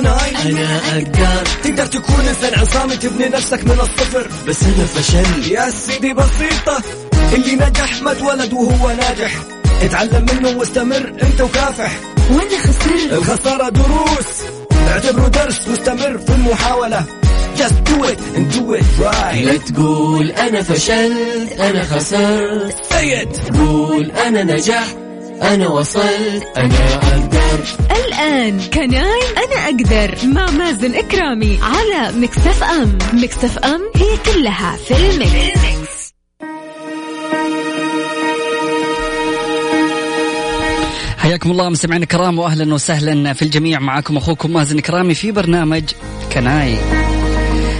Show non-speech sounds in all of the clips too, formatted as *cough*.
كناين أنا أقدر. تقدر تكون إنسان عصامي تبني نفسك من الصفر. بس أنا فشلت يا سيدي بسيطة اللي نجح ما اتولد وهو ناجح. اتعلم منه واستمر أنت وكافح. وأنا خسرت. الخسارة دروس. اعتبره درس واستمر في المحاولة. Just do it and do it right. لا تقول أنا فشلت أنا خسرت. Say it. قول أنا نجحت. أنا وصلت أنا أقدر. الآن كناي أنا أقدر. مع مازن إكرامي على مكتف أم مكتف أم هي كلها في المكس. حياكم الله مستمعينا الكرام واهلا وسهلا في الجميع. معكم أخوكم مازن كرامي في برنامج كناي.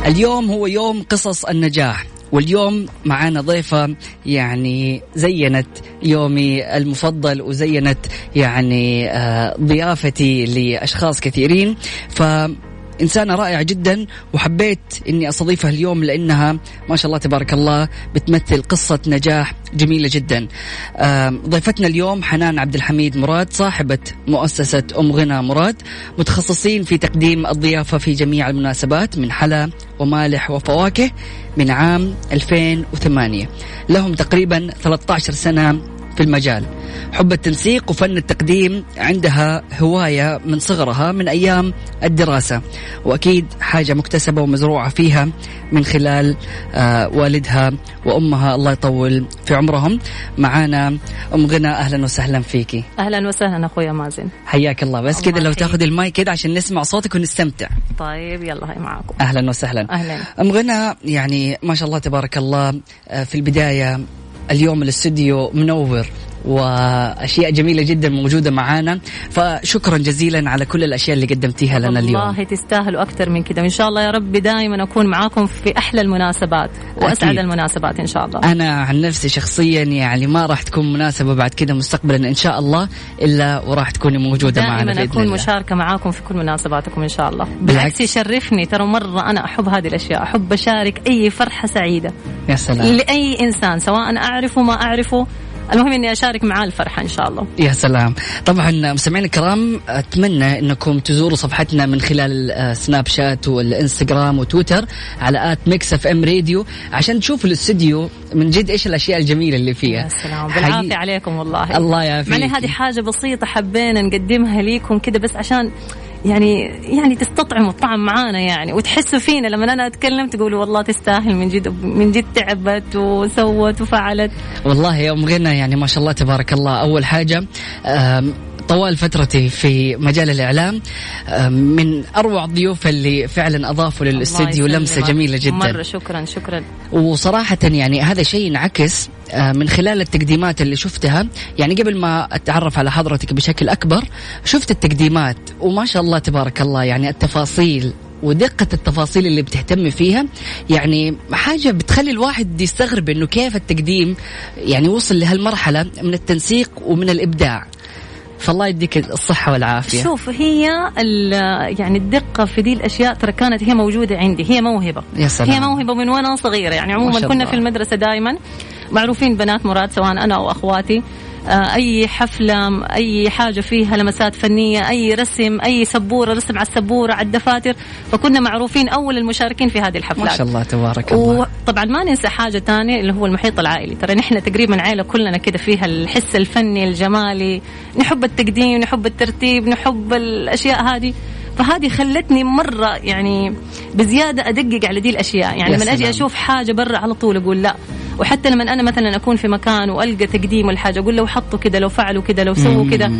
اليوم هو يوم قصص النجاح. واليوم معانا ضيفة يعني زينت يومي المفضل وزينت يعني آه، ضيافتي لأشخاص كثيرين. ف إنسانة رائعة جدا وحبيت إني أستضيفها اليوم لأنها ما شاء الله تبارك الله بتمثل قصة نجاح جميلة جدا. ضيفتنا اليوم حنان عبد الحميد مراد صاحبة مؤسسة أم غنى مراد متخصصين في تقديم الضيافة في جميع المناسبات من حلا ومالح وفواكه من عام 2008 لهم تقريبا 13 سنة في المجال. حب التنسيق وفن التقديم عندها هواية من صغرها من أيام الدراسة. وأكيد حاجة مكتسبة ومزروعة فيها من خلال آه والدها وأمها. الله يطول في عمرهم. معانا أم غنى أهلا وسهلا فيكي أهلا وسهلا أخويا مازن. حياك الله. بس كذا لو. تاخذ المايك كذا عشان نسمع صوتك ونستمتع. طيب يلا هاي معاكم. أهلا وسهلا. أهلا. أم غنى يعني ما شاء الله تبارك الله آه، في البداية اليوم الاستوديو منور. وأشياء جميلة جدا موجودة معانا. فشكرا جزيلا على كل الأشياء اللي قدمتيها لنا اليوم. والله تستاهلوا أكثر من كذا. وإن شاء الله يا رب دائما أكون معاكم في أحلى المناسبات وأسعد أكيد. المناسبات إن شاء الله. أنا عن نفسي شخصيا يعني ما راح تكون مناسبة بعد كذا مستقبلا إن شاء الله إلا وراح تكوني موجودة معنا دائما أكون الله. مشاركة معاكم في كل مناسباتكم إن شاء الله. بالعكس يشرفني. ترى مرة أنا أحب هذه الأشياء. أحب أشارك أي فرحة سعيدة يا سلام. لأي إنسان سواء أعرفه ما أعرفه. المهم إني أشارك معاه الفرحة إن شاء الله. يا سلام. طبعا مستمعينا الكرام أتمنى إنكم تزوروا صفحتنا من خلال سناب شات والإنستغرام وتويتر على at Mix FM Radio عشان تشوفوا الاستوديو من جد إيش الأشياء الجميلة اللي فيها. يا سلام. بالعافية عليكم والله. الله يعافيك. معني هذه حاجة بسيطة حبينا نقدمها ليكم كده بس عشان يعني يعني تستطعموا الطعم معانا يعني وتحسوا فينا لما أنا أتكلم تقولوا والله تستاهل من جد من جد تعبت وسوت وفعلت. والله يا ام غنى يعني ما شاء الله تبارك الله. أول حاجة طوال فترتي في مجال الإعلام من أروع الضيوف اللي فعلا أضافوا للاستديو لمسة. جميلة جدا. مرة شكرا شكرا. وصراحة يعني هذا شيء انعكس آه، من خلال التقديمات اللي شفتها. يعني قبل ما أتعرف على حضرتك بشكل أكبر شفت التقديمات وما شاء الله تبارك الله يعني التفاصيل ودقة التفاصيل اللي بتهتم فيها. يعني حاجة بتخلي الواحد يستغرب إنه كيف التقديم يعني وصل لهالمرحلة من التنسيق ومن الإبداع. فالله يديك الصحة والعافية شوف هي يعني الدقة في دي الأشياء ترى كانت هي موجودة عندي هي موهبة يا سلام. هي موهبة من وأنا صغيرة يعني ما عموما كنا. في المدرسة دائما معروفين بنات مراد سواء أنا أو أخواتي آه، أي حفلة أي حاجة فيها لمسات فنية أي رسم أي سبورة رسم على السبورة على الدفاتر. فكنا معروفين أول المشاركين في هذه الحفلات. ما شاء الله تبارك الله. وطبعا ما ننسى حاجة تانية اللي هو المحيط العائلي. ترى نحن تقريبا عائلة كلنا كده فيها الحس الفني الجمالي. نحب التقديم نحب الترتيب نحب الأشياء هذه. فهذه خلتني مرة يعني بزيادة أدقق على دي الأشياء. يعني لما أجي. أشوف حاجة برا على طول أقول لا. وحتى لما أنا مثلا أكون في مكان وألقى تقديم ولا حاجة أقول لو حطوا كده لو فعلوا كده لو سووا كده.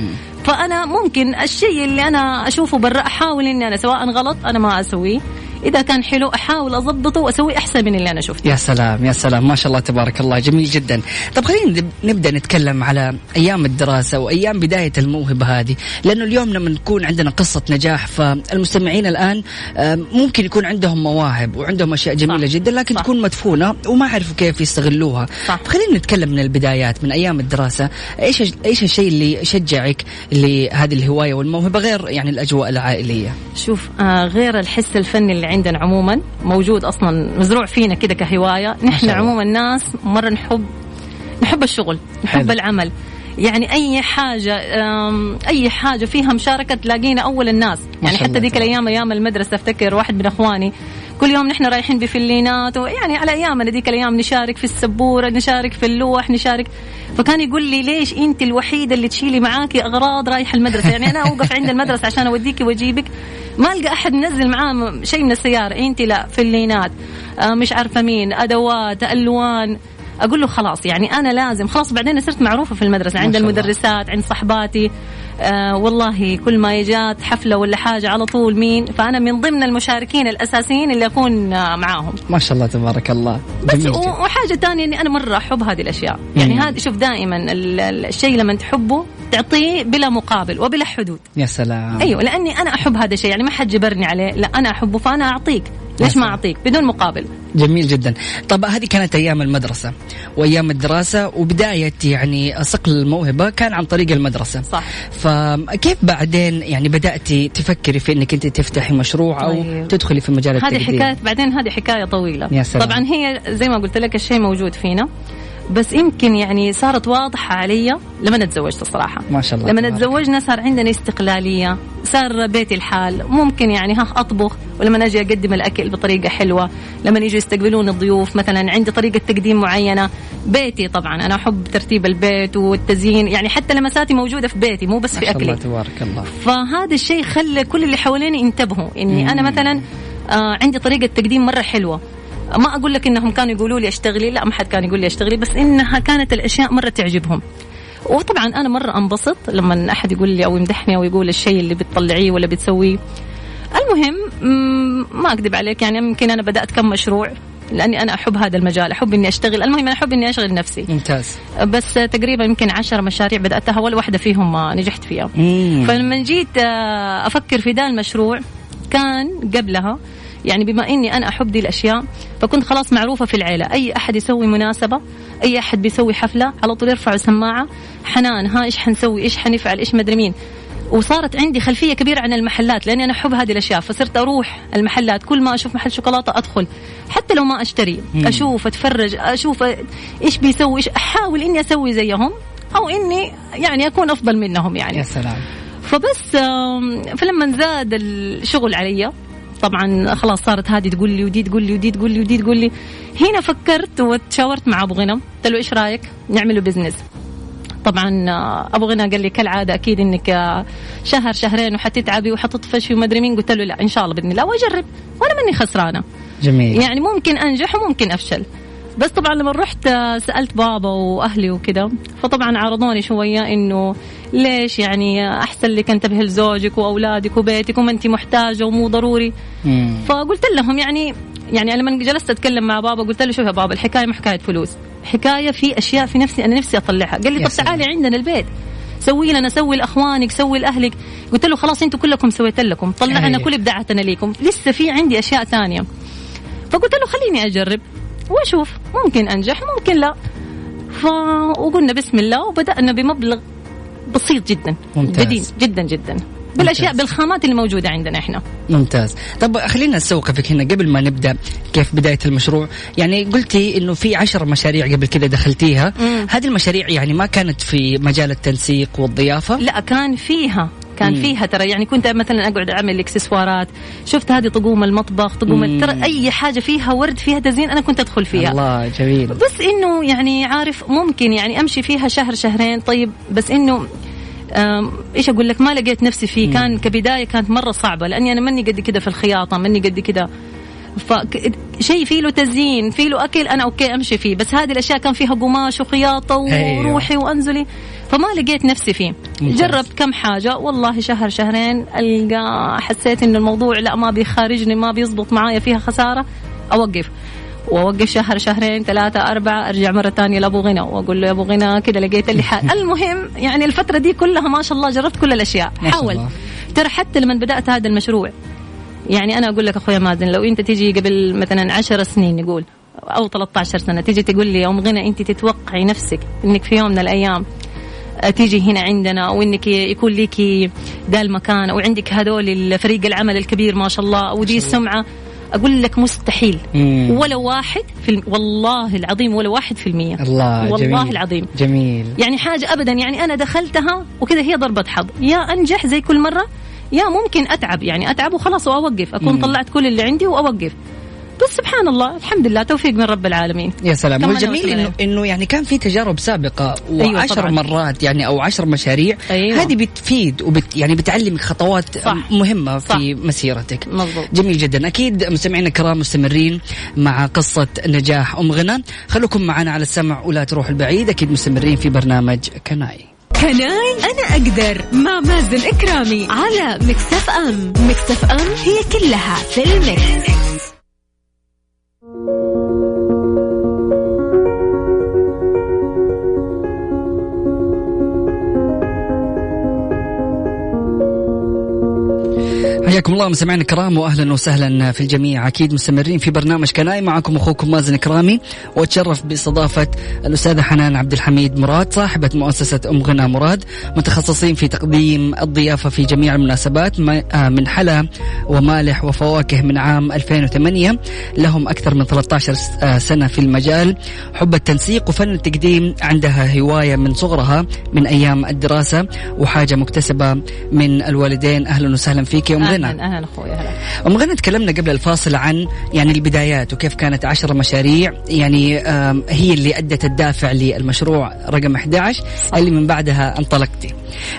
فأنا ممكن الشيء اللي أنا أشوفه برا أحاول إني أنا سواء غلط أنا ما أسويه. إذا كان حلو أحاول أضبطه وأسويه أحسن من اللي أنا شفته. يا سلام يا سلام. ما شاء الله تبارك الله. جميل جدا. طب خلينا نب- نبدأ نتكلم على أيام الدراسة وأيام بداية الموهبة هذه. لأنه اليوم لما نكون عندنا قصة نجاح فالمستمعين الآن ممكن يكون عندهم مواهب وعندهم أشياء جميلة صح. جدا لكن صح. تكون مدفونة وما عرفوا كيف يستغلوها. صح. خلينا نتكلم من البدايات من أيام الدراسة. إيش إيش الشيء اللي شجعك لهذه الهواية والموهبة غير يعني الأجواء العائلية؟ شوف آه غير الحس الفني اللي عندنا عموما موجود أصلا مزروع فينا كده كهواية نحن. عموما ناس مرة نحب نحب الشغل نحب حلو. العمل يعني أي حاجة أي حاجة فيها مشاركة تلاقينا أول الناس يعني حتى ذيك الأيام أيام المدرسة أفتكر واحد من إخواني كل يوم نحن رايحين بفلينات ويعني على ايامنا ذيك الأيام نشارك في السبورة نشارك في اللوح نشارك. فكان يقول لي ليش أنت الوحيدة اللي تشيلي معاكي أغراض رايحة المدرسة؟ يعني أنا أوقف عند المدرسة عشان أوديكي وأجيبك. ما ألقى أحد منزل معاه شيء من السيارة. أنت لا فلينات. آه، مش عارفة مين. أدوات ألوان. أقول له خلاص يعني أنا لازم. خلاص بعدين صرت معروفة في المدرسة عند. المدرسات عند صحباتي. آه والله كل ما جات حفلة ولا حاجة على طول مين فأنا من ضمن المشاركين الأساسيين اللي أكون آه معاهم. ما شاء الله تبارك الله. بس. وحاجة ثانية إني أنا مرة أحب هذه الأشياء. يعني. هذا شوف دائما ال- ال- الشيء لما تحبه تعطيه بلا مقابل وبلا حدود. يا سلام. أيوه لأني أنا أحب هذا الشيء. يعني ما حد جبرني عليه لا أنا أحبه فأنا أعطيك. ليش ما. أعطيك؟ بدون مقابل. جميل جدا. طب هذه كانت أيام المدرسة. وأيام الدراسة وبداية يعني صقل الموهبة كان عن طريق المدرسة. صح. فكيف بعدين يعني بداتي تفكري في إنك أنت تفتحي مشروع أو طيب. تدخلي في مجال هذه حكاية بعدين هذه حكاية طويلة. يا سلام. طبعا هي زي ما قلت لك الشيء موجود فينا. بس يمكن يعني صارت واضحة علي لما تزوجت الصراحة. ما شاء الله لما. تزوجنا صار عندنا استقلالية صار بيتي الحال. ممكن يعني ها أطبخ ولما أجي أقدم الأكل بطريقة حلوة. لما يجوا يستقبلون الضيوف مثلا عندي طريقة تقديم معينة. بيتي طبعا أنا أحب ترتيب البيت والتزيين. يعني حتى لمساتي موجودة في بيتي مو بس ما في شاء الله اكلي تبارك الله. فهذا الشيء خلى كل اللي حواليني ينتبهوا. إني أنا مم. مثلا آه عندي طريقة تقديم مرة حلوة. ما أقول لك إنهم كانوا يقولوا لي أشتغلي لا ما حد كان يقول لي أشتغلي بس إنها كانت الأشياء مرة تعجبهم. وطبعا أنا مرة أنبسط لما أحد يقول لي أو يمدحني أو يقول الشيء اللي بتطلعيه ولا بتسويه. المهم ما أكذب عليك يعني يمكن أنا بدأت كم مشروع لأني أنا أحب هذا المجال أحب إني أشتغل المهم أنا أحب إني أشغل نفسي. ممتاز. بس تقريبا يمكن عشر مشاريع بداتها ولا واحدة فيهم ما نجحت فيها. مم. فلما جيت آه، أفكر في ذا المشروع كان قبلها يعني بما إني أنا أحب دي الأشياء فكنت خلاص معروفة في العيلة. أي أحد يسوي مناسبة أي أحد بيسوي حفلة على طول يرفعوا سماعة حنان ها إيش حنسوي إيش حنفعل إيش مدري مين. وصارت عندي خلفية كبيرة عن المحلات لأني أنا أحب هذه الأشياء. فصرت أروح المحلات كل ما أشوف محل شوكولاتة أدخل. حتى لو ما أشتري. أشوف أتفرج أشوف إيش بيسوي إيش أحاول إني أسوي زيهم أو إني يعني أكون أفضل منهم يعني. يا سلام. فبس فلما زاد الشغل علي طبعا خلاص صارت هذه تقول لي ودي تقول لي ودي تقول لي ودي تقول لي. هنا فكرت وتشاورت مع أبو غنم قلت له إيش رأيك نعمله بزنس طبعا أبو غنى قال لي كالعادة أكيد إنك شهر شهرين وحتتعبي وحتطفشي وما أدري مين. قلت له لا إن شاء الله بإذن الله وأجرب وأنا ماني خسرانة. جميل. يعني ممكن أنجح وممكن أفشل. بس طبعا لما رحت آه، سألت بابا وأهلي وكذا فطبعا عرضوني شوية إنه ليش يعني أحسن لك انتبه لزوجك وأولادك وبيتك وما أنت محتاجة ومو ضروري مم. فقلت لهم يعني يعني لما جلست أتكلم مع بابا قلت له شوف يا بابا الحكاية مو حكاية فلوس حكاية في أشياء في نفسي أنا نفسي أطلعها قال لي طب. تعالي عندنا البيت سوي لنا سوي لأخوانك سوي لأهلك قلت له خلاص أنتم كلكم سويت لكم طلعنا أي. كل إبداعاتنا ليكم لسه في عندي أشياء ثانية فقلت له خليني أجرب وأشوف. ممكن أنجح ممكن لا. ف وقلنا بسم الله وبدأنا بمبلغ بسيط جدا. ممتاز. جدا جدا. بالأشياء ممتاز. بالخامات اللي موجودة عندنا إحنا. ممتاز. طب خلينا نستوقفك هنا قبل ما نبدأ كيف بداية المشروع. يعني قلتي إنه في عشر مشاريع قبل كذا دخلتيها. مم. هذه المشاريع يعني ما كانت في مجال التنسيق والضيافة؟ لا كان فيها كان مم. فيها ترى يعني كنت مثلا أقعد أعمل إكسسوارات. شفت هذه طقوم المطبخ طقوم. ترى أي حاجة فيها ورد فيها تزيين أنا كنت أدخل فيها. الله جميل. بس إنه يعني عارف ممكن يعني أمشي فيها شهر شهرين طيب بس إنه إيش أقول لك؟ ما لقيت نفسي فيه. كان كبداية كانت مرة صعبة لأني أنا ماني قد كده في الخياطة ماني قد كده. فشيء فيه له تزيين فيه له أكل أنا أوكي أمشي فيه. بس هذه الأشياء كان فيها قماش وخياطة أيوة. وروحي وأنزلي. فما لقيت نفسي فيه. ممتاز. جربت كم حاجة. والله شهر شهرين ألقى حسيت ان الموضوع لا ما بيخارجني ما بيزبط معايا فيها خسارة. أوقف. وأوقف شهر شهرين ثلاثة أربعة أرجع مرة ثانية لأبو غنى. وأقول له يا أبو غنى كده لقيت لي حال *laughs* المهم يعني الفترة دي كلها ما شاء الله جربت كل الأشياء. حاول. ترى حتى لما بدأت هذا المشروع يعني أنا أقول لك أخويا مازن لو أنت تيجي قبل مثلا عشر سنين نقول أو 13 سنة تيجي تقول لي يا أم غنى أنت تتوقعي نفسك أنك في يوم من الأيام تيجي هنا عندنا وإنك يكون لك ذا المكان أو عندك هذول فريق العمل الكبير ما شاء الله ودي السمعة أقول لك مستحيل. مم. ولا واحد في الم... والله العظيم ولا واحد في المية. الله والله جميل. العظيم. جميل. يعني حاجة أبدا يعني أنا دخلتها وكذا هي ضربة حظ. يا أنجح زي كل مرة يا ممكن أتعب يعني أتعب وخلاص وأوقف أكون مم. طلعت كل اللي عندي وأوقف بس سبحان الله الحمد لله توفيق من رب العالمين يا سلام والجميل. إنه إنه يعني كان في تجارب سابقة أيوة وعشر طبعاً. مرات يعني أو عشر مشاريع أيوة. هذه بتفيد وبت يعني بتعلمك خطوات صح. مهمة صح. في مسيرتك مظبوط جميل جدا أكيد مستمعينا الكرام مستمرين مع قصة نجاح أم غنى خلوكم معنا على السمع ولا تروحوا البعيد أكيد مستمرين في برنامج كناي Can I أنا أقدر مع مازن كرامي على Mix FM Mix FM هي كلها في ال Mix. حياكم الله مستمعينا الكرام واهلا وسهلا في الجميع. أكيد مستمرين في برنامج Can I معكم أخوكم مازن كرامي وأتشرف باستضافة الاستاذه حنان عبد الحميد مراد صاحبة مؤسسة أم غنى مراد متخصصين في تقديم الضيافة في جميع المناسبات آه، من حلا ومالح وفواكه من عام 2008 لهم أكثر من 13 س- آه، سنة في المجال. حب التنسيق وفن التقديم عندها هواية من صغرها من أيام الدراسة وحاجة مكتسبة من الوالدين. أهلا وسهلا فيك يا أم غنى. أهلا أهلا أخوي أهلا. أم غنى تكلمنا قبل الفاصل عن يعني البدايات وكيف كانت عشرة مشاريع. يعني هي اللي أدت الدافع للمشروع رقم 11 اللي من بعدها انطلقتي.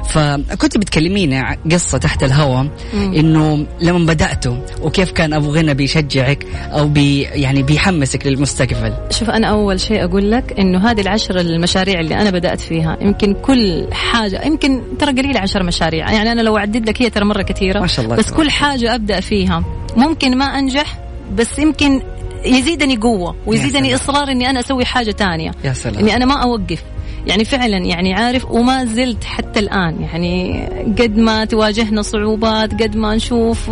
فكنت بتكلميني ع- قصة تحت الهواء إنه لما بداتوا وكيف كان أبو غنى بيشجعك أو بي يعني بيحمسك للمستقبل. شوف أنا أول شيء أقول لك إنه هذه العشر المشاريع اللي أنا بدأت فيها يمكن كل حاجة يمكن ترى قليل عشر مشاريع. يعني أنا لو أعدد لك هي ترى مرة كثيرة. ما شاء الله بس تبارك كل حاجة أبدأ فيها. ممكن ما أنجح بس يمكن يزيدني قوة ويزيدني. إصرار إني أنا أسوي حاجة تانية. يا سلام. إني أنا ما أوقف. يعني فعلا يعني عارف وما زلت حتى الآن. يعني قد ما تواجهنا صعوبات قد ما نشوف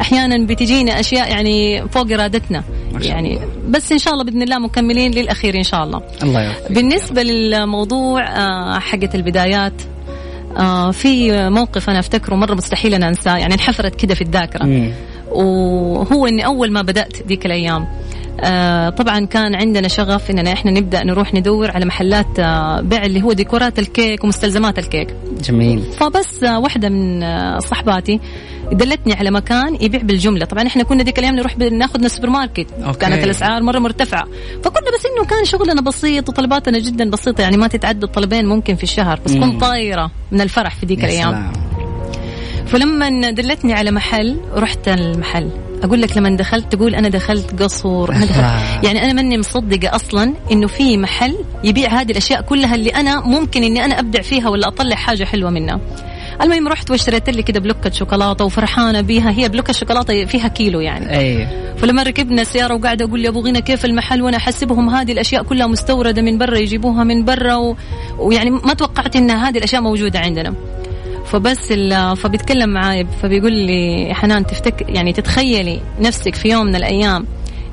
أحيانا بتجينا أشياء يعني فوق شاء يعني. بس إن شاء الله بإذن الله مكملين للأخير إن شاء الله. الله يوفقك. بالنسبة للموضوع آه، حقة البدايات آه، في موقف أنا أفتكره مرة مستحيل أنا أنساه يعني انحفرت كده في الذاكرة. مم. وهو إني أول ما بدأت ذيك الأيام آه طبعا كان عندنا شغف إننا إحنا نبدأ نروح ندور على محلات آه بيع اللي هو ديكورات الكيك ومستلزمات الكيك. جميل. فبس آه واحدة من آه صحباتي دلتني على مكان يبيع بالجملة. طبعا إحنا كنا ديك الأيام نروح ناخذ من السوبر ماركت أوكي. كانت الأسعار مرة مرتفعة. فكنا بس إنه كان شغلنا بسيط وطلباتنا جدا بسيطة. يعني ما تتعدى الطلبين ممكن في الشهر بس. كنت طايرة من الفرح في يا الأيام. فلما دلتني على محل رحت المحل. أقول لك لما دخلت تقول أنا دخلت قصور. أنا دخلت. *laughs* آه. يعني أنا ماني مصدقة أصلا إنه في محل يبيع هذه الأشياء كلها اللي أنا ممكن إني أنا أبدع فيها ولا أطلع حاجة حلوة منها. المهم رحت واشتريت لي كده بلوكة شوكولاتة وفرحانة بيها. هي بلوكة الشوكولاتة فيها كيلو يعني. أي. فلما ركبنا السيارة وقاعدة أقول لأبو غنى كيف المحل؟ وأنا أحسبهم هذه الأشياء كلها مستوردة من برا يجيبوها من برا و... ويعني ما توقعت إن هذه الأشياء موجودة عندنا. فبس ال... فبيتكلم معاي فبيقول لي حنان تفتك يعني تتخيلي نفسك في يوم من الأيام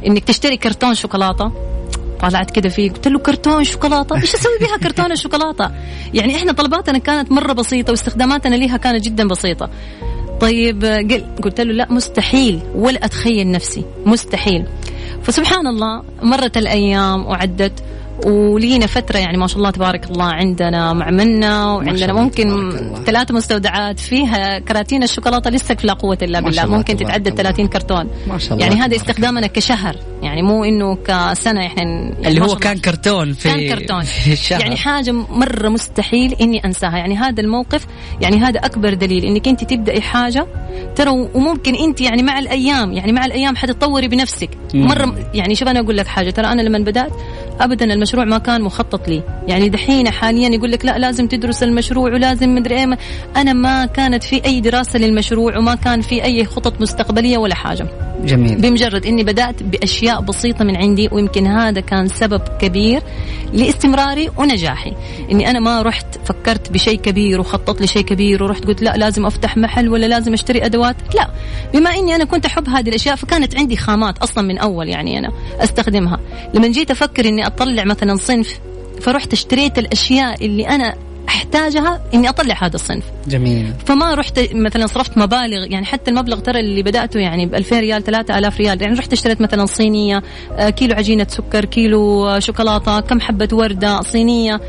إنك تشتري كرتون شوكولاتة طلعت كده فيه قلت له كرتون شوكولاتة؟ إيش أسوي بها كرتون الشوكولاته يعني إحنا طلباتنا كانت مرة بسيطة واستخداماتنا ليها كانت جدا بسيطة. طيب قل قلت له لا مستحيل ولا أتخيل نفسي مستحيل. فسبحان الله مرت الأيام وعدت. ولينا فترة يعني ما شاء الله تبارك الله عندنا معملنا وعندنا الله ممكن. ثلاث مستودعات فيها كراتين الشوكولاتة لسه لا قوة إلا بالله. ممكن تتعدى الله. 30 كرتون. ما شاء الله يعني هذا استخدامنا كشهر. يعني مو إنه كسنة إحنا يعني اللي هو. كان كرتون في كان كرتون. *laughs* في الشهر. يعني حاجة مرة مستحيل إني أنساها. يعني هذا الموقف يعني هذا أكبر دليل إنك أنت تبدأي حاجة. ترى وممكن أنت يعني مع الأيام يعني مع الأيام حتتطوري بنفسك. مرة يعني شوف أنا أقول لك حاجة. ترى أنا لما بدأت ابدا المشروع ما كان مخطط لي. يعني دحين حاليا يقول لك لا لازم تدرس المشروع ولازم مدري إيه. أنا ما كانت في أي دراسة للمشروع وما كان في أي خطط مستقبلية ولا حاجة. جميل. بمجرد إني بدأت بأشياء بسيطة من عندي ويمكن هذا كان سبب كبير لاستمراري ونجاحي. إني أنا ما رحت فكرت بشيء كبير وخططت لشيء كبير ورحت قلت لا لازم أفتح محل ولا لازم أشتري أدوات. لا بما إني أنا كنت أحب هذه الأشياء فكانت عندي خامات أصلا من أول يعني أنا أستخدمها. لما جيت أفكر إني أطلع مثلا صنف فرحت اشتريت الأشياء اللي أنا أحتاجها إني أطلع هذا الصنف. جميل. فما رحت مثلا صرفت مبالغ يعني حتى المبلغ ترى اللي بدأته يعني ب 2000 ريال 3000 ريال. يعني رحت اشتريت مثلا صينية آه، كيلو عجينة سكر كيلو آه، شوكولاتة كم حبة وردة صينية.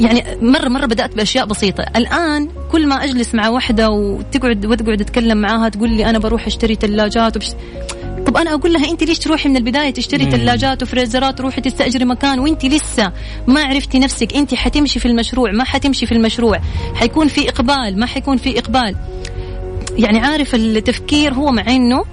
يعني مرة مرة بدأت بأشياء بسيطة. الآن كل ما أجلس مع واحدة وتقعد وتقعد أتكلم معاها تقول لي أنا بروح أشتري ثلاجات وبش... طب أنا أقول لها انت ليش تروحي من البداية تشتري ثلاجات وفريزرات تروحي تستأجري مكان وانت لسه ما عرفتي نفسك انت حتمشي في المشروع ما حتمشي في المشروع حيكون في إقبال ما حيكون في إقبال. يعني عارف التفكير هو مع إنه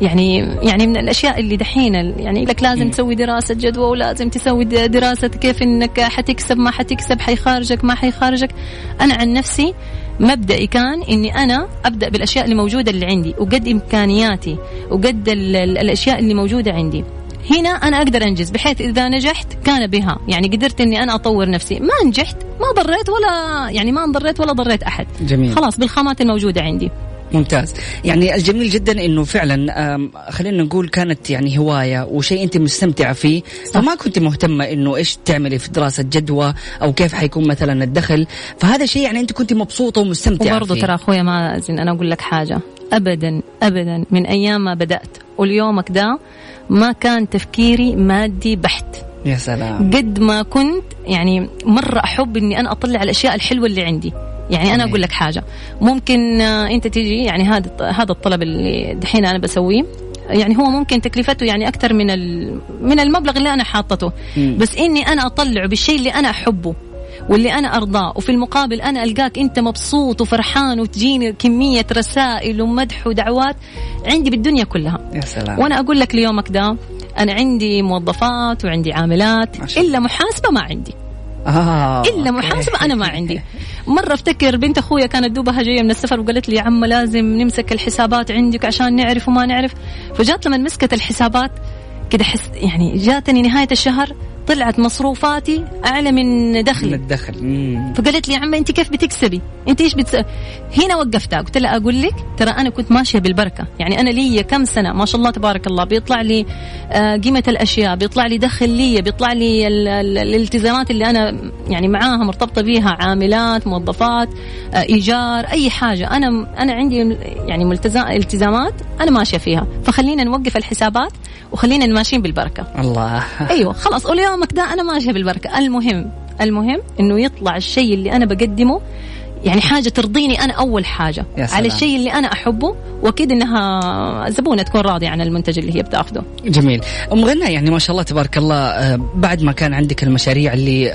يعني يعني من الأشياء اللي دحين يعني لك لازم تسوي دراسة جدوى ولازم تسوي دراسة كيف إنك حتكسب ما حتكسب حيخارجك ما حيخارجك. أنا عن نفسي مبدئي كان إني أنا أبدأ بالأشياء اللي موجودة اللي عندي وقد إمكانياتي وقد الأشياء اللي موجودة عندي. هنا أنا أقدر أنجز بحيث إذا نجحت كان بها. يعني قدرت إني أنا أطور نفسي. ما نجحت ما ضريت ولا يعني ما انضريت ولا ضريت أحد. جميل. خلاص بالخامات الموجودة عندي. ممتاز. يعني الجميل جدا إنه فعلا خلينا نقول كانت يعني هواية وشيء أنت مستمتعة فيه. صح. فما كنت مهتمة إنه إيش تعملي في دراسة جدوى أو كيف حيكون مثلا الدخل. فهذا شيء يعني أنت كنت مبسوطة ومستمتعة وبرضه ترى أخويا مازن أنا أقول لك حاجة. ابدا ابدا من أيام ما بدأت. وليومك ده ما كان تفكيري مادي بحت. يا سلام. قد ما كنت يعني مرة أحب إني أنا أطلع الأشياء الحلوة اللي عندي. يعني أنا أقول لك حاجة. ممكن آه، أنت تيجي يعني هذا هذا الطلب اللي دحين أنا بسويه يعني هو ممكن تكلفته يعني أكثر من من المبلغ اللي أنا حاطته. بس إني أنا أطلعه بالشيء اللي أنا أحبه واللي أنا أرضاه وفي المقابل أنا ألقاك أنت مبسوط وفرحان وتجيني كمية رسائل ومدح ودعوات عندي بالدنيا كلها. يا سلام. وأنا أقول لك ليومك ده أنا عندي موظفات وعندي عاملات إلا محاسبة ما عندي. آه. إلا محاسبه أنا ما عندي. مرة أفتكر بنت أخويا كانت دوبها جاية من السفر وقالت لي يا عم لازم نمسك الحسابات عندك عشان نعرف وما نعرف. فجات لما مسكت الحسابات كده حس يعني جاتني نهاية الشهر طلعت مصروفاتي أعلى من دخلي. من الدخل. فقالت لي يا عمي أنت كيف بتكسبي؟ أنت إيش بتسوي هنا وقفتها قلت لها أقول لك ترى أنا كنت ماشية بالبركة. يعني أنا لي كم سنة ما شاء الله تبارك الله بيطلع لي آه، قيمة الأشياء بيطلع لي دخل لي بيطلع لي الالتزامات اللي أنا يعني معاها مرتبطة بيها عاملات موظفات آه، إيجار أي حاجة. أنا أنا عندي يعني التزامات أنا ماشية فيها. فخلينا نوقف الحسابات وخلينا ماشيين بالبركة. الله. أيوه خلاص واليومك ده أنا ماشية بالبركة. المهم المهم إنه يطلع الشيء اللي أنا بقدمه يعني حاجة ترضيني أنا أول حاجة. على الشيء اللي أنا أحبه وأكيد إنها زبونة تكون راضية عن المنتج اللي هي بتاخذه جميل. أم غنى يعني ما شاء الله تبارك الله آه، بعد ما كان عندك المشاريع اللي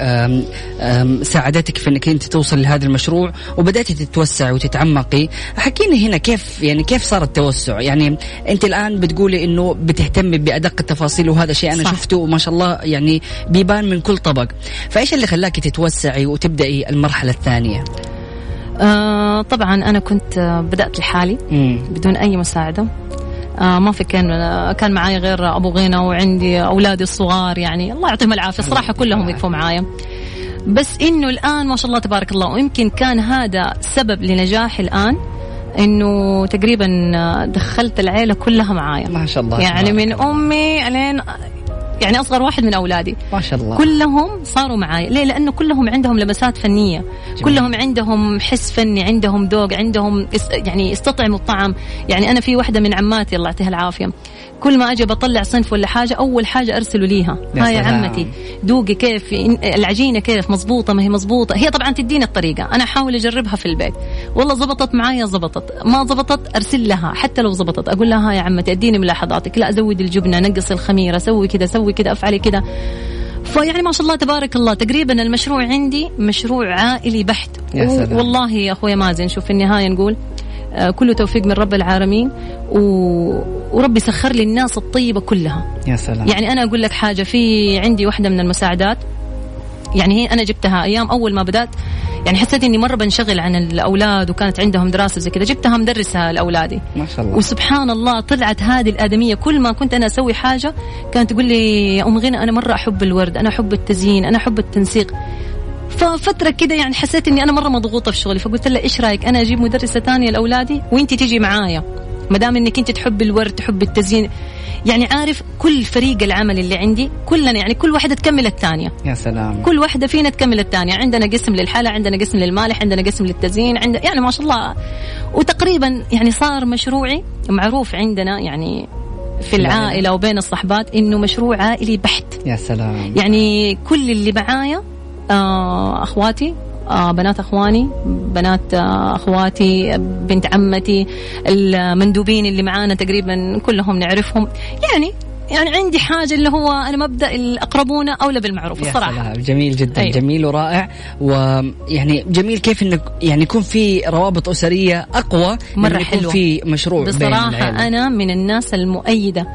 ساعدتك في إنك أنت توصل لهذا المشروع وبداتي تتوسع وتتعمقي حكيني هنا كيف يعني كيف صار التوسع؟ يعني أنت الآن بتقولي إنه بتهتمي بأدق التفاصيل وهذا شيء أنا صح. شفته وما شاء الله يعني بيبان من كل طبق. فإيش اللي خلاكي تتوسعي وتبدأي المرحلة الثانية؟ آه طبعا أنا كنت آه، بدأت لحالي بدون أي مساعدة. آه ما في كان آه، كان معي غير أبو غنى وعندي أولادي الصغار يعني. الله يعطيهم العافية الصراحه كلهم يقفوا معايا. بس إنه الآن ما شاء الله تبارك الله ويمكن كان هذا سبب لنجاحي الآن إنه تقريبا آه، دخلت العيلة كلها معايا. ما شاء الله يعني من أمي لين يعني أصغر واحد من أولادي. ما شاء الله. كلهم صاروا معي ليه؟ لأنه كلهم عندهم لمسات فنية. جميل. كلهم عندهم حس فني عندهم ذوق عندهم يعني يستطعموا الطعم. يعني أنا في واحدة من عماتي الله يعطيها العافية كل ما أجي بطلع صنف ولا حاجة أول حاجة ارسله ليها. هاي يا عمتي دوقي كيف العجينة كيف مضبوطة ما هي مضبوطة. هي طبعا تديني الطريقة أنا أحاول أجربها في البيت. والله زبطت معايا زبطت. ما زبطت أرسل لها حتى لو زبطت. أقول لها ها يا عمتي أديني ملاحظاتك. لا زود الجبنة نقص الخميرة سوي كذا سوي كذا أفعلي كذا. فيعني ما شاء الله تبارك الله. تقريبا المشروع عندي مشروع عائلي بحت. يا سلام. والله يا أخويا مازن شوف في النهاية نقول. كله توفيق من رب العالمين. و... وربي سخر لي الناس الطيبة كلها. يا سلام. يعني أنا أقول لك حاجة في عندي واحدة من المساعدات. يعني هي أنا جبتها أيام أول ما بدأت. يعني حسيت إني مرة بنشغل عن الأولاد وكانت عندهم دراسة زي كذا. جبتها مدرسة لأولادي. ما شاء الله. وسبحان الله طلعت هذه الآدمية. كل ما كنت أنا أسوي حاجة كانت تقول لي يا أم غنى أنا مرة أحب الورد أنا أحب التزيين أنا أحب التنسيق. ففترة كده يعني حسيت إني أنا مرة مضغوطة في شغلي فقلت لها إيش رأيك أنا أجيب مدرسة ثانية لأولادي؟ وانت تيجي معايا. ما دام إنك انت تحب الورد تحب التزيين. يعني عارف كل فريق العمل اللي عندي كلنا يعني كل واحدة تكمل الثانية. يا سلام. كل واحدة فينا تكمل الثانية. عندنا قسم للحلا عندنا قسم للمالح عندنا قسم للتزيين عند يعني ما شاء الله. وتقريبا يعني صار مشروعي معروف عندنا يعني في العائلة وبين الصحبات إنه مشروع عائلي بحت. يا سلام. يعني كل اللي معايا أخواتي آه بنات أخواني بنات آه أخواتي بنت عمتي المندوبين اللي معانا تقريبا كلهم نعرفهم يعني يعني عندي حاجة اللي هو أنا مبدا الأقربون أولى بالمعروف يا الصراحة سلام جميل جدا أيوة. جميل ورائع ويعني جميل كيف إنك يعني يكون في روابط أسرية أقوى مرة لما يكون حلوة. في مشروع بين بصراحة العيلة. أنا من الناس المؤيدة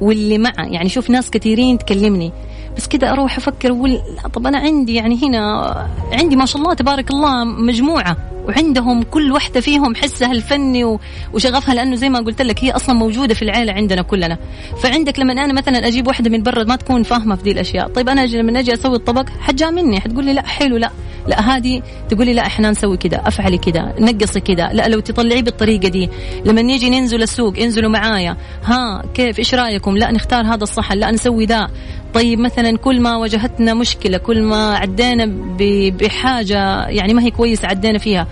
واللي مع يعني شوف ناس كثيرين تكلمني بس كده أروح أفكر أقول لا طب أنا عندي يعني هنا عندي ما شاء الله تبارك الله مجموعة وعندهم كل واحدة فيهم حسها الفني وشغفها لأنه زي ما قلت لك هي أصلا موجودة في العيلة عندنا كلنا. فعندك لما أنا مثلا أجيب واحدة من برا ما تكون فاهمة في دي الأشياء. طيب أجي لما أجي أسوي الطبق حتجا مني حتقول لي لا حلو لا. لا هذه تقول لي لا إحنا نسوي كذا أفعلي كذا نقصي كذا. لا لو تطلعيه بالطريقة دي. لما نيجي ننزل السوق انزلوا معايا. ها كيف؟ إيش رأيكم؟ لا نختار هذا الصحن لا نسوي ذا. طيب مثلا كل ما واجهتنا مشكلة كل ما عدينا بحاجة يعني ما هي كويسة عدينا فيها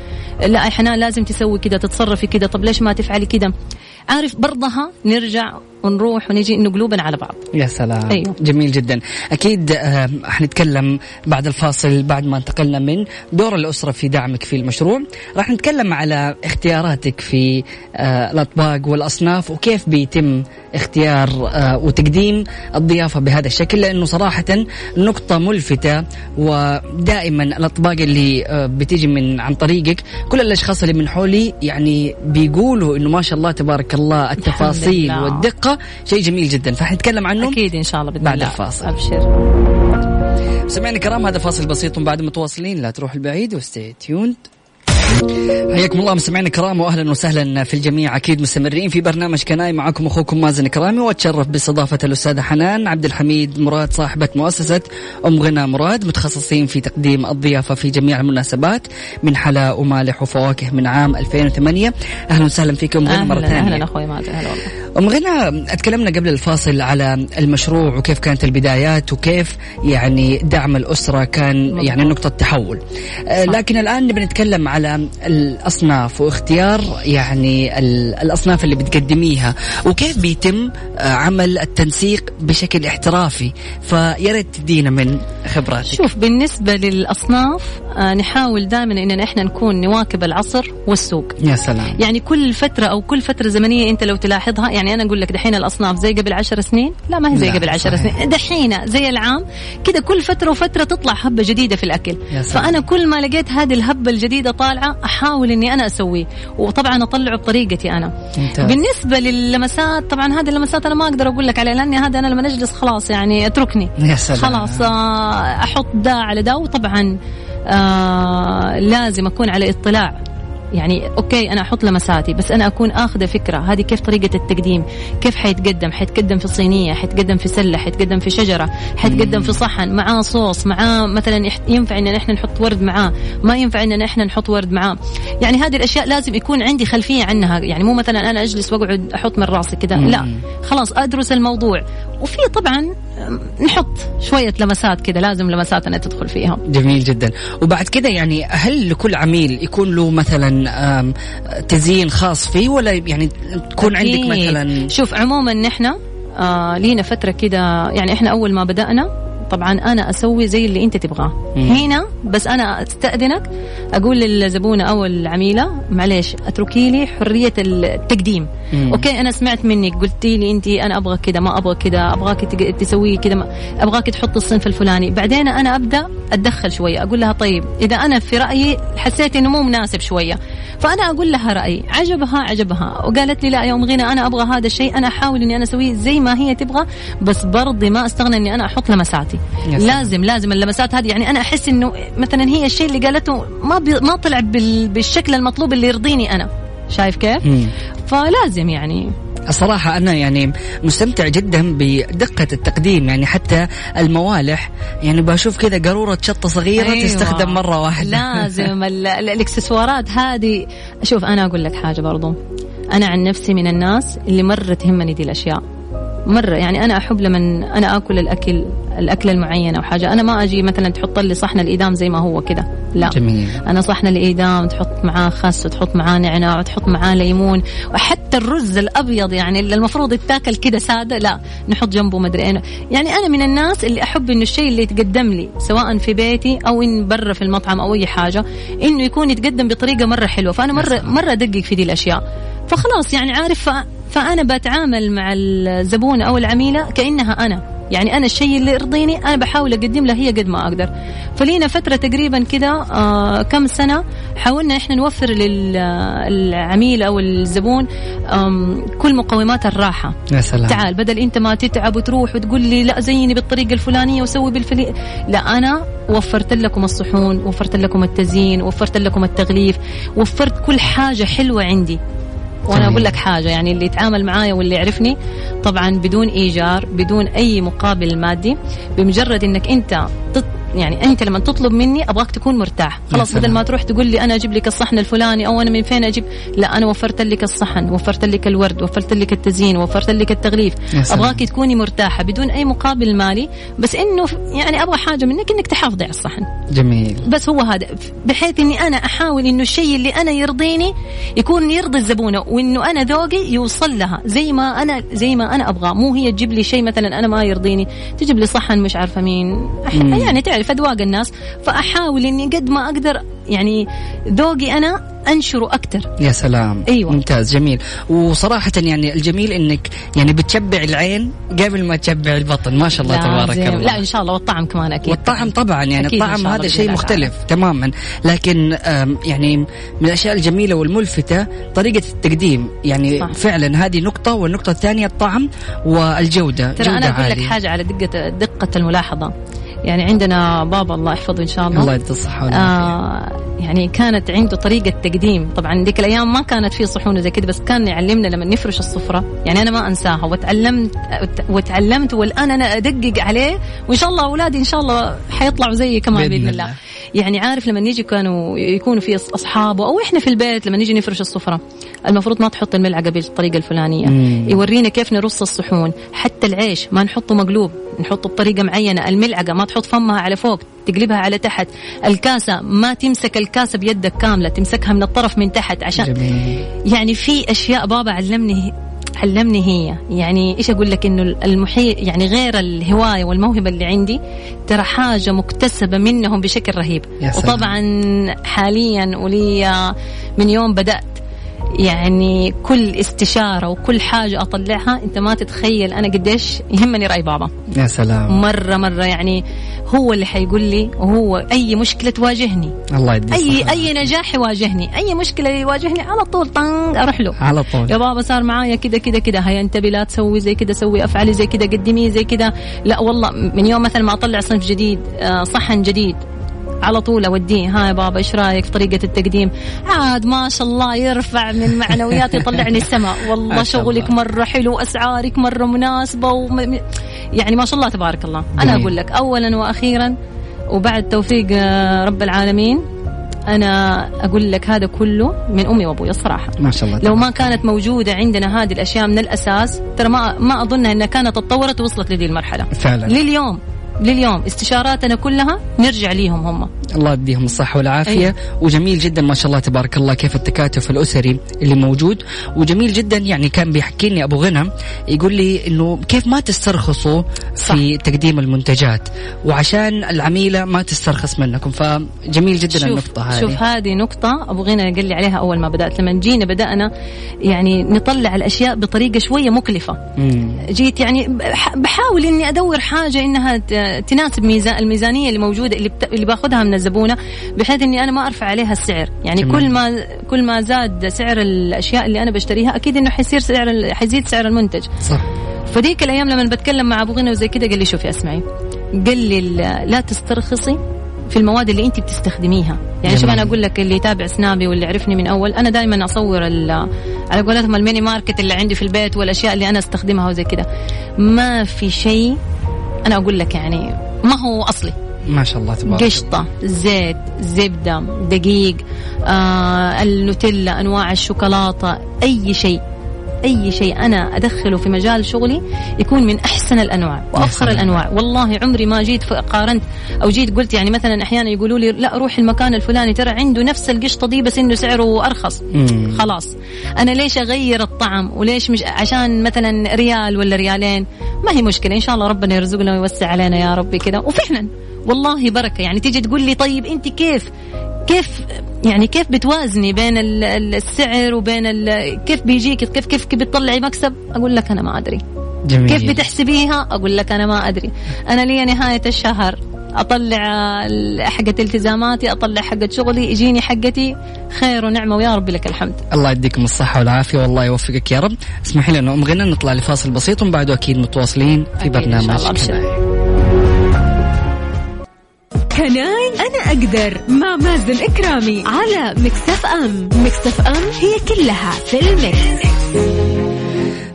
لا إحنا لازم تسوي كذا تتصرفي كذا طب ليش ما تفعلي كذا عارف برضها نرجع ونروح ونجي إنه قلوبنا على بعض. يا سلام. أيوه. جميل جدا. أكيد آه، حنتكلم بعد الفاصل بعد ما انتقلنا من دور الأسرة في دعمك في المشروع. راح نتكلم على اختياراتك في آه، الأطباق والأصناف وكيف بيتم اختيار آه، وتقديم الضيافة بهذا الشكل. لأنه صراحة نقطة ملفتة ودائما الأطباق اللي آه، بتيجي من عن طريقك كل الأشخاص اللي من حولي يعني بيقولوا إنه ما شاء الله تبارك الله التفاصيل. والدقة شيء جميل جدا فحنتكلم عنه أكيد إن شاء الله بإذن بعد الفاصل. أبشر سمعنا الكرام هذا فاصل بسيط وبعد متواصلين لا تروح البعيد وستي تيوند حياكم الله مستمعينا الكرام واهلا وسهلا في الجميع. أكيد مستمرين في برنامج كناي معكم أخوكم مازن كرامي وأتشرف باستضافة الاستاذه حنان عبد الحميد مراد صاحبة مؤسسة أم غنى مراد متخصصين في تقديم الضيافة في جميع المناسبات من حلا ومالح وفواكه من عام 2008 أهلا وسهلا فيكم أم غنى مرة أهلا ثانية. أهلا أخوي مازن هلا والله. أم غنى اتكلمنا قبل الفاصل على المشروع وكيف كانت البدايات وكيف يعني دعم الأسرة كان. يعني نقطة تحول. آه، لكن الآن نبي نتكلم على الأصناف واختيار يعني ال- الأصناف اللي بتقدميها وكيف بيتم آه، عمل التنسيق بشكل احترافي. فيا ريت تدينا من خبراتك. شوف بالنسبة للأصناف آه نحاول دائما إننا إحنا نكون نواكب العصر والسوق. يا سلام. يعني كل فترة أو كل فترة زمنية أنت لو تلاحظها يعني أنا أقول لك دحين الأصناف زي قبل عشر سنين؟ لا ما هي زي قبل عشر. سنين. دحين زي العام كده كل فترة وفترة تطلع هبة جديدة في سلام. فأنا كل ما لقيت هذه الهبة الجديدة طالعة أحاول إني أنا أسويه. وطبعا أطلعه بطريقتي أنا. ممتاز. بالنسبة للمسات طبعا هذه اللمسات أنا ما أقدر أقول لك عليها لأني هذا أنا لما نجلس خلاص يعني أتركني. يا سلام. خلاص آه، أحط ده على ده وطبعا آه لازم أكون على اطلاع. يعني أوكي أنا أحط لمساتي بس أنا أكون آخذة فكرة. هذه كيف طريقة التقديم؟ كيف حيتقدم؟ حيتقدم في صينية حيتقدم في سلة حيتقدم في شجرة حيتقدم في صحن معاه صوص معاه مثلا ينفع إن إحنا نحط ورد معاه ما ينفع إن إحنا نحط ورد معاه. يعني هذه الأشياء لازم يكون عندي خلفية عنها. يعني مو مثلا أنا أجلس وأقعد أحط من راسي كذا لا. خلاص أدرس الموضوع. وفي طبعا نحط شوية لمسات كذا لازم لمسات أنا تدخل فيها. جميل جدا. وبعد كده يعني هل لكل عميل يكون له مثلا تزيين خاص فيه؟ ولا يعني تكون عندك. مثلا؟ شوف عموما نحن آه لينا فترة كده يعني إحنا أول ما بدأنا طبعا أنا أسوي زي اللي أنت تبغاه. هنا بس أنا أستأذنك أقول للزبونه أو العميلة معلش اتركي لي حرية التقديم. مم. أوكي أنا سمعت منك قلتي لي أنت أنا أبغى كذا ما أبغى كذا أبغاك تسويه كذا أبغاك تحط الصنف الفلاني. بعدين أنا أبدأ أتدخل شوية أقول لها طيب إذا أنا في رأيي حسيت إنه مو مناسب شوية فأنا أقول لها رأيي. عجبها عجبها. وقالت لي لا يوم غنى أنا أبغى هذا الشيء أنا أحاول إني أنا أسويه زي ما هي تبغى بس برضي ما أستغنى إني أنا أحط لمساتي. لازم لازم اللمسات هذه. يعني أنا أحس إنه مثلا هي الشيء اللي قالته ما بي ما طلع بال بالشكل المطلوب اللي يرضيني أنا. شايف كيف؟ مم. فلازم يعني. الصراحة أنا يعني مستمتع جدا بدقة التقديم. يعني حتى الموالح يعني بشوف كذا قارورة شطة صغيرة أيوة. تستخدم مرة واحدة. لازم *laughs* ال- ال- الإكسسوارات هذه. شوف أنا أقول لك حاجة برضو. أنا عن نفسي من الناس اللي مرة تهمني دي الأشياء. مرة يعني أنا أحب لما أنا آكل الأكل الاكله المعينه أو حاجة. أنا ما أجي مثلا تحط لي صحن الايدام زي ما هو كده لا. جميل. أنا صحن الايدام تحط معاه خس وتحط معاه نعناع وتحط معاه ليمون وحتى الرز الأبيض يعني اللي المفروض يتاكل كده سادة لا. نحط جنبه مدري إيه يعني أنا من الناس اللي أحب إنه الشيء اللي يتقدم لي سواء في بيتي أو إن برا في المطعم أو أي حاجة إنه يكون يتقدم بطريقة مرة حلوة. فأنا مرة مرة أدقق في دي الأشياء. فخلاص يعني عارف فأنا بتعامل مع الزبون أو العميلة كأنها أنا. يعني أنا الشيء اللي يرضيني أنا بحاول أقدم له هي قد ما أقدر. فلينا فترة تقريبا كذا آه كم سنة حاولنا إحنا نوفر للعميل أو الزبون كل مقومات الراحة. يا سلام. تعال بدل أنت ما تتعب وتروح وتقول لي لا زيني بالطريقة الفلانية وسوي بالفلي. لا أنا وفرت لكم الصحون وفرت لكم التزيين وفرت لكم التغليف وفرت كل حاجة حلوة عندي. وأنا أقول لك حاجة يعني اللي يتعامل معايا واللي يعرفني طبعا بدون إيجار بدون أي مقابل مادي بمجرد إنك أنت يعني أنت لما تطلب مني أبغاك تكون مرتاح. خلاص بدل ما تروح تقول لي أنا أجيب لك الصحن الفلاني أو أنا من فين أجيب لا أنا وفرت لك الصحن وفرت لك الورد وفرت لك التزيين وفرت لك التغليف. أبغاك تكوني مرتاحة بدون أي مقابل مالي. بس إنه يعني أبغى حاجة منك إنك تحافظي على الصحن. جميل. بس هو هذا بحيث إني أنا أحاول إنه الشيء اللي أنا يرضيني يكون يرضي الزبونة وإنه أنا ذوقي يوصل لها زي ما أنا زي ما أنا أبغى مو هي تجيب لي شيء مثلا أنا ما يرضيني تجيب لي صحن مش عارفة مين. يعني تعرف اذواق الناس فأحاول إني قد ما أقدر يعني ذوقي أنا أنشره أكثر يا سلام. أيوه. ممتاز جميل. وصراحة يعني الجميل إنك يعني بتشبع العين قبل ما تشبع البطن ما شاء الله تبارك الله. لا إن شاء الله. والطعم كمان أكيد. والطعم طبعا يعني أكيد الطعم هذا شيء مختلف تماما. لكن يعني من الأشياء الجميلة والملفتة طريقة التقديم. يعني صح. فعلا هذه نقطة والنقطة الثانية الطعم والجودة ترى أنا أقول لك حاجة على دقة دقة الملاحظة. يعني عندنا بابا الله يحفظه إن شاء الله. الله يدي الصحه آه يعني كانت عنده طريقة تقديم. طبعا ذيك الأيام ما كانت في صحون زي كذا بس كان يعلمنا لما نفرش السفره يعني أنا ما أنساها. وتعلمت وتعلمت والآن أنا أدقق عليه. وإن شاء الله أولادي إن شاء الله حيطلعوا زيي كمان بإذن, بإذن الله. الله. يعني عارف لما نيجي كانوا يكونوا في أصحابه أو إحنا في البيت لما نيجي نفرش السفرة المفروض ما تحط الملعقة بالطريقة الفلانية مم. يورينا كيف نرص الصحون حتى العيش ما نحطه مقلوب نحطه بطريقة معينة الملعقة ما تحط فمها على فوق تقلبها على تحت الكاسة ما تمسك الكاسة بيدك كاملة تمسكها من الطرف من تحت عشان جميل. يعني في أشياء بابا علمني علمني هي. يعني إيش أقول لك؟ إنه المحيط يعني غير الهواية والموهبة اللي عندي ترى حاجة مكتسبة منهم بشكل رهيب. وطبعا حاليا ولي من يوم بدأت يعني كل استشارة وكل حاجة أطلعها أنت ما تتخيل أنا قديش يهمني رأي بابا. يا سلام. مرة مرة يعني هو اللي حيقول لي وهو أي مشكلة تواجهني. الله يديك أي صحة. أي نجاح يواجهني. أي مشكلة يواجهني على طول طنق أروح له. على طول. يا بابا صار معايا كذا كذا كذا هيا انتبهي لا تسوي زي كذا سوي أفعلي زي كذا قدمي زي كذا لا والله من يوم مثلا ما أطلع صنف جديد آه، صحن جديد على طول. اوديه ها يا بابا إيش رأيك في طريقة التقديم؟ عاد ما شاء الله يرفع من معنوياتي يطلعني السماء. *laughs* والله شغلك مرة حلو أسعارك مرة مناسبة وم... يعني ما شاء الله تبارك الله. أنا أقول لك اولا وأخيرا وبعد توفيق آه، رب العالمين أنا أقول لك هذا كله من أمي وابوي الصراحة. ما شاء الله لو ما كانت موجودة عندنا هذه الأشياء من الأساس ترى ما ما اظنها إنها كانت تطورت ووصلت لذي المرحلة. فعلا. لليوم. لليوم استشاراتنا كلها نرجع ليهم هم. الله يديهم الصحة والعافية. أيوة. وجميل جدا ما شاء الله تبارك الله كيف التكاتف الأسري اللي موجود. وجميل جدا يعني كان بيحكي لي أبو غنم يقول لي إنه كيف ما تسترخصوا صح. في تقديم المنتجات. وعشان العميلة ما تسترخص منكم. فجميل جدا شوف النقطة هذه. شوف هذه نقطة أبو غنى قال لي عليها أول ما بدأت. لما جينا بدأنا يعني نطلع الأشياء بطريقة شوية مكلفة. مم. جيت يعني بحاول إني أدور حاجة إنها تناسب ميزان الميزانية اللي موجوده اللي بت... اللي باخذها من الزبونة بحيث إني أنا ما أرفع عليها السعر. يعني جميل. كل ما كل ما زاد سعر الأشياء اللي أنا بشتريها أكيد إنه حيصير سعر. حيزيد سعر المنتج. صح. فديك الأيام لما بتكلم مع أبو غنى وزي كذا قال لي شوفي اسمعي قال لي لا تسترخصي في المواد اللي انت بتستخدميها. يعني شوف أنا أقول لك اللي يتابع سنابي واللي يعرفني من أول أنا دائما أصور على قولتهم ال mini market اللي عندي في البيت والأشياء اللي أنا أستخدمها وزي كذا ما في شيء أنا أقول لك يعني ما هو أصلي. ما شاء الله تبارك قشطة زيت زبدة دقيق آه النوتيلا أنواع الشوكولاتة أي شيء. أي شيء أنا أدخله في مجال شغلي يكون من أحسن الأنواع وأفخر. الأنواع. والله عمري ما جيت قارنت أو جيت قلت يعني مثلا أحيانا يقولوا لي لا روح المكان الفلاني ترى عنده نفس القشطة دي بس إنه سعره أرخص. مم. خلاص. أنا ليش أغير الطعم؟ وليش مش عشان مثلا ريال ولا ريالين؟ ما هي مشكلة. إن شاء الله ربنا يرزقنا ويوسع علينا يا ربي كذا وفعلا والله بركة. يعني تيجي تقول لي طيب أنت كيف؟ كيف يعني كيف بتوازني بين ال- ال- السعر وبين كيف بيجيك كيف كيف كيف بتطلعي مكسب؟ أقول لك أنا ما أدري. جميل. كيف بتحسبيها؟ أقول لك أنا ما أدري. أنا لي نهاية الشهر أطلع حقة التزاماتي أطلع حقة شغلي يجيني حقتي. خير ونعمة ويا ربي لك الحمد. الله يديكم الصحة والعافية والله يوفقك يا رب. اسمحي لنا أم غنى نطلع لفاصل بسيط ومن بعده أكيد متواصلين في برنامج. Can I. أنا أقدر مع مازن كرامي على Mix FM Mix FM هي كلها في ال Mix.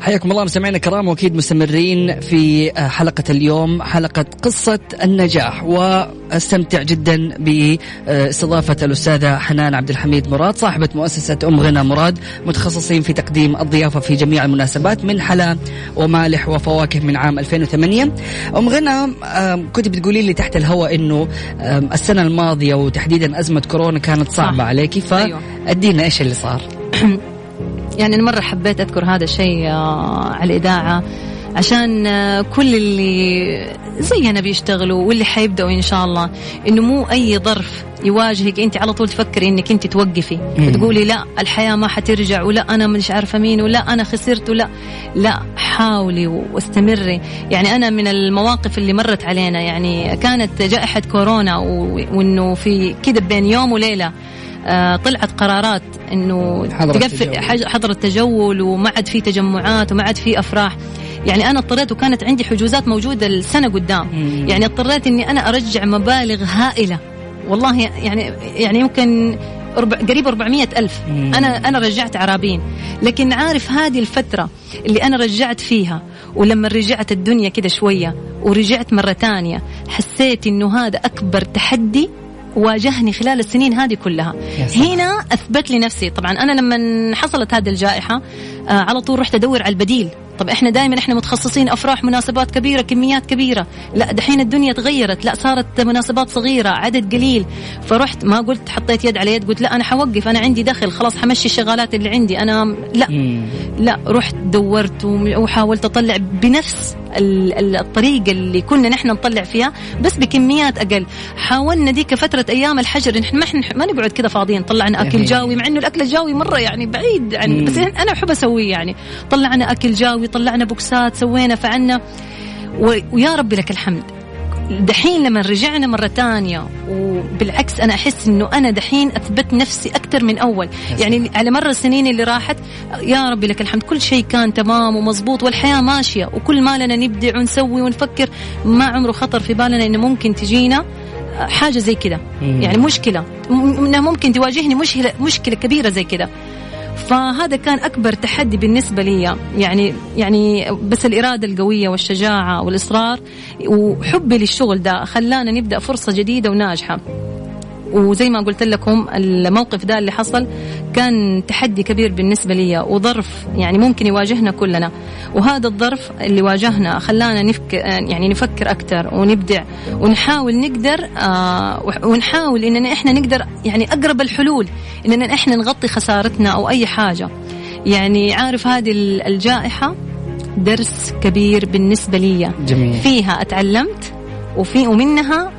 حياكم الله مستمعينا الكرام وأكيد مستمرين في حلقة اليوم حلقة قصة النجاح وأستمتع جدا باستضافه الأستاذة حنان عبد الحميد مراد صاحبة مؤسسة أم غنى مراد متخصصين في تقديم الضيافة في جميع المناسبات من حلا ومالح وفواكه من عام 2008 أم غنى كنت بتقولي لي تحت الهواء إنه السنة الماضية وتحديدا أزمة كورونا كانت صعبة. عليكي أيوة. فأدينا إيش اللي صار *coughs* يعني أنا مرة حبيت أذكر هذا الشيء آه، على الإذاعة عشان آه، كل اللي زينا بيشتغلوا واللي حيبدأوا إن شاء الله إنه مو أي ظرف يواجهك أنت على طول تفكري إنك أنت توقفي. وتقولي لا الحياة ما حترجع ولا أنا مش عارفة مين ولا أنا خسرت ولا لا حاولي واستمري يعني أنا من المواقف اللي مرت علينا يعني كانت جائحة كورونا و- وإنه في كده بين يوم وليلة آه، طلعت قرارات إنه تقفل حظر التجول وما عاد في تجمعات وما عاد في أفراح. يعني أنا اضطريت وكانت عندي حجوزات موجودة السنة قدام. مم. يعني اضطريت إني أنا أرجع مبالغ هائلة. والله يعني يعني يمكن أربع قريب 400 ألف. مم. أنا أنا رجعت عرابين لكن عارف هذه الفترة اللي أنا رجعت فيها ولما رجعت الدنيا كده شوية ورجعت مرة تانية حسيت إنه هذا أكبر تحدي واجهني خلال السنين هذه كلها. هنا أثبت لي نفسي. طبعا أنا لما حصلت هذه الجائحة آه على طول رحت أدور على البديل. طب إحنا دائما إحنا متخصصين أفراح مناسبات كبيرة كميات كبيرة. لا دحين الدنيا تغيرت. لا صارت مناسبات صغيرة عدد قليل. فرحت ما قلت حطيت يد على يد قلت لا أنا حوقف أنا عندي دخل خلاص حمشي الشغالات اللي عندي. أنا لا. لا رحت دورت وحاولت أطلع بنفس ال- ال- الطريقة اللي كنا نحن نطلع فيها بس بكميات أقل. حاولنا ديك فترة أيام الحجر نحن ما إحنا- ما نقعد كذا فاضيين. طلعنا أكل جميل. جاوي مع إنه الأكل الجاوي مرة يعني بعيد عن. بس أنا أحب أسويه يعني. طلعنا أكل جاوي طلعنا بوكسات سوينا فعلنا و- ويا ربي لك الحمد. دحين لما رجعنا مرة تانية وبالعكس أنا أحس إنه أنا دحين أثبت نفسي أكثر من أول. يعني على مر السنين اللي راحت يا ربي لك الحمد كل شيء كان تمام ومزبوط والحياة ماشية. وكل ما لنا نبدع ونسوي ونفكر ما عمره خطر في بالنا إنه ممكن تجينا حاجة زي كده. مم. يعني مشكلة. ممكن تواجهني مشكلة مشكلة كبيرة زي كده. فهذا كان أكبر تحدي بالنسبة لي. يعني يعني بس الإرادة القوية والشجاعة والإصرار وحبي للشغل ده خلانا نبدأ فرصة جديدة وناجحة. وزي ما قلت لكم الموقف ده اللي حصل كان تحدي كبير بالنسبة لي وظرف يعني ممكن يواجهنا كلنا. وهذا الظرف اللي واجهنا خلانا نفك يعني نفكر أكثر ونبدع ونحاول نقدر آه ونحاول إننا إحنا نقدر يعني أقرب الحلول إننا إحنا نغطي خسارتنا أو أي حاجة. يعني عارف هذه الجائحة درس كبير بالنسبة لي. جميل. فيها اتعلمت وفي ومنها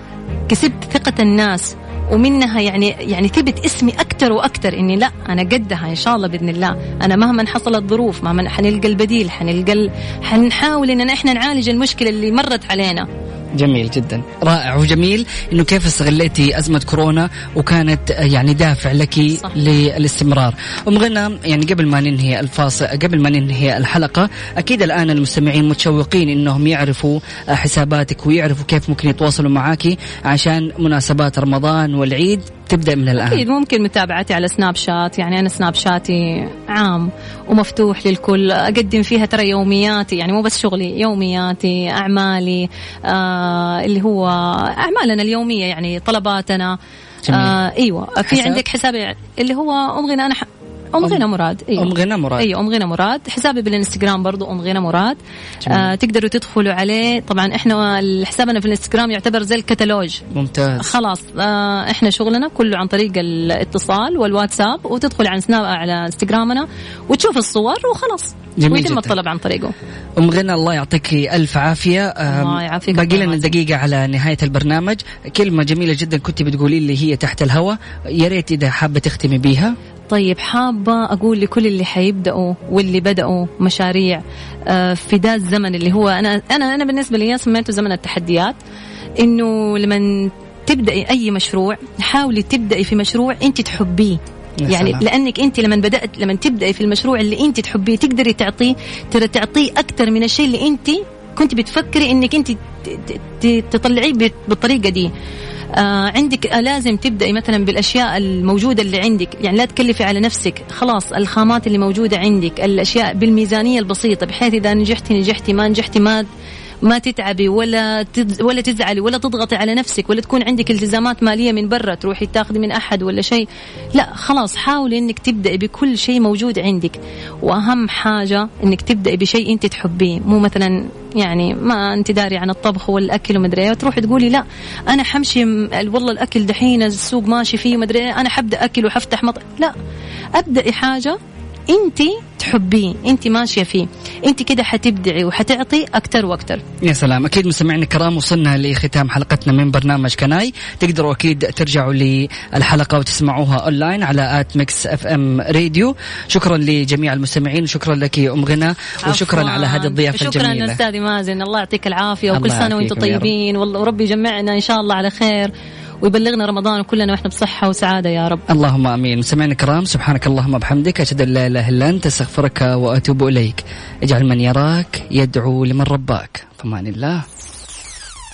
كسبت ثقة الناس. ومنها يعني يعني ثبت اسمي أكثر وأكثر إني لا أنا قدها إن شاء الله بإذن الله. أنا مهما حصلت ظروف مهما حنلقى البديل حنلقى حنحاول اننا إحنا نعالج المشكلة اللي مرت علينا. جميل جدا. رائع وجميل إنه كيف استغليتي أزمة كورونا وكانت آه، يعني دافع لك. للاستمرار. أم غنى يعني قبل ما ننهي الفاصل قبل ما ننهي الحلقة أكيد الآن المستمعين متشوقين إنهم يعرفوا آه، حساباتك ويعرفوا كيف ممكن يتواصلوا معاكي عشان مناسبات رمضان والعيد. تبدأ من الآن أكيد ممكن متابعتي على سناب شات يعني أنا سناب شاتي عام ومفتوح للكل أقدم فيها ترى يومياتي يعني مو بس شغلي يومياتي أعمالي آه اللي هو أعمالنا اليومية يعني طلباتنا. آه إيوه في؟ عندك حسابي اللي هو ام غنى أنا. أم غنى مراد أيوه أم غنى مراد. أيوه أم غنى مراد. حسابي بالإنستغرام برضو أم غنى مراد. جميل. آه تقدروا تدخلوا عليه. طبعا إحنا حسابنا في الإنستغرام يعتبر زي الكتالوج. ممتاز. خلاص آه إحنا شغلنا كله عن طريق الاتصال والواتساب وتدخل على سناب على إنستغرامنا وتشوف الصور وخلاص. جميل ويتم. الطلب عن طريقه. أم غنى الله يعطيك ألف عافية. أم، الله يعافيك. باقي لنا. دقيقة على نهاية البرنامج. كلمة جميلة جدا كنت بتقولي لي هي تحت الهواء. يا ريت إذا حابة تختمي بيها. طيب حابة أقول لكل اللي حيبدأوا واللي بدأوا مشاريع آه، في ذا الزمن اللي هو أنا أنا أنا بالنسبة لي سميته زمن التحديات إنه لما تبدأي أي مشروع حاولي تبدأي في مشروع أنت تحبيه يعني سلام. لأنك أنت لما بدأت لما تبدأي في المشروع اللي أنت تحبيه تقدري تعطيه ترى تعطيه أكثر من الشيء اللي أنت كنت بتفكري إنك أنت تطلعيه بالطريقة دي آه عندك آه لازم تبدأي مثلا بالأشياء الموجودة اللي عندك. يعني لا تكلفي على نفسك. خلاص الخامات اللي موجودة عندك الأشياء بالميزانية البسيطة بحيث إذا نجحتي نجحتي ما نجحتي ما ما تتعبي ولا ولا تزعلي ولا تضغطي على نفسك ولا تكون عندك التزامات مالية من برا تروحي تاخذي من أحد ولا شيء. لا خلاص حاولي إنك تبدأي بكل شيء موجود عندك. وأهم حاجة إنك تبدأي بشيء أنت تحبيه مو مثلا يعني ما أنت داري عن الطبخ والأكل ومدري إيه وتروحي تقولي لا أنا حمشي والله الأكل دحين السوق ماشي فيه ومدري إيه أنا حبدأ أكل وحفتح مطعم لا أبدأي حاجة انت تحبيه انت ماشية فيه. انت كده حتبدعي وحتعطي أكثر وأكثر يا سلام. أكيد مستمعينا الكرام وصلنا لختام حلقتنا من برنامج Can I. تقدروا أكيد ترجعوا للحلقة وتسمعوها أونلاين على at Mix FM Radio. شكرا لجميع المستمعين وشكرا لك أم غنى وشكرا. على هذه الضيافة شكرا الجميلة. استاذي مازن. الله يعطيك العافية وكل سنة وأنتم. طيبين. والله وربي يجمعنا إن شاء الله على خير. ويبلغنا رمضان وكلنا وإحنا بصحة وسعادة يا رب. اللهم آمين. مستمعينا الكرام سبحانك اللهم وبحمدك أشهد أن لا إله إلا أنت أستغفرك وأتوب إليك. اجعل من يراك يدعو لمن رباك. فمان الله.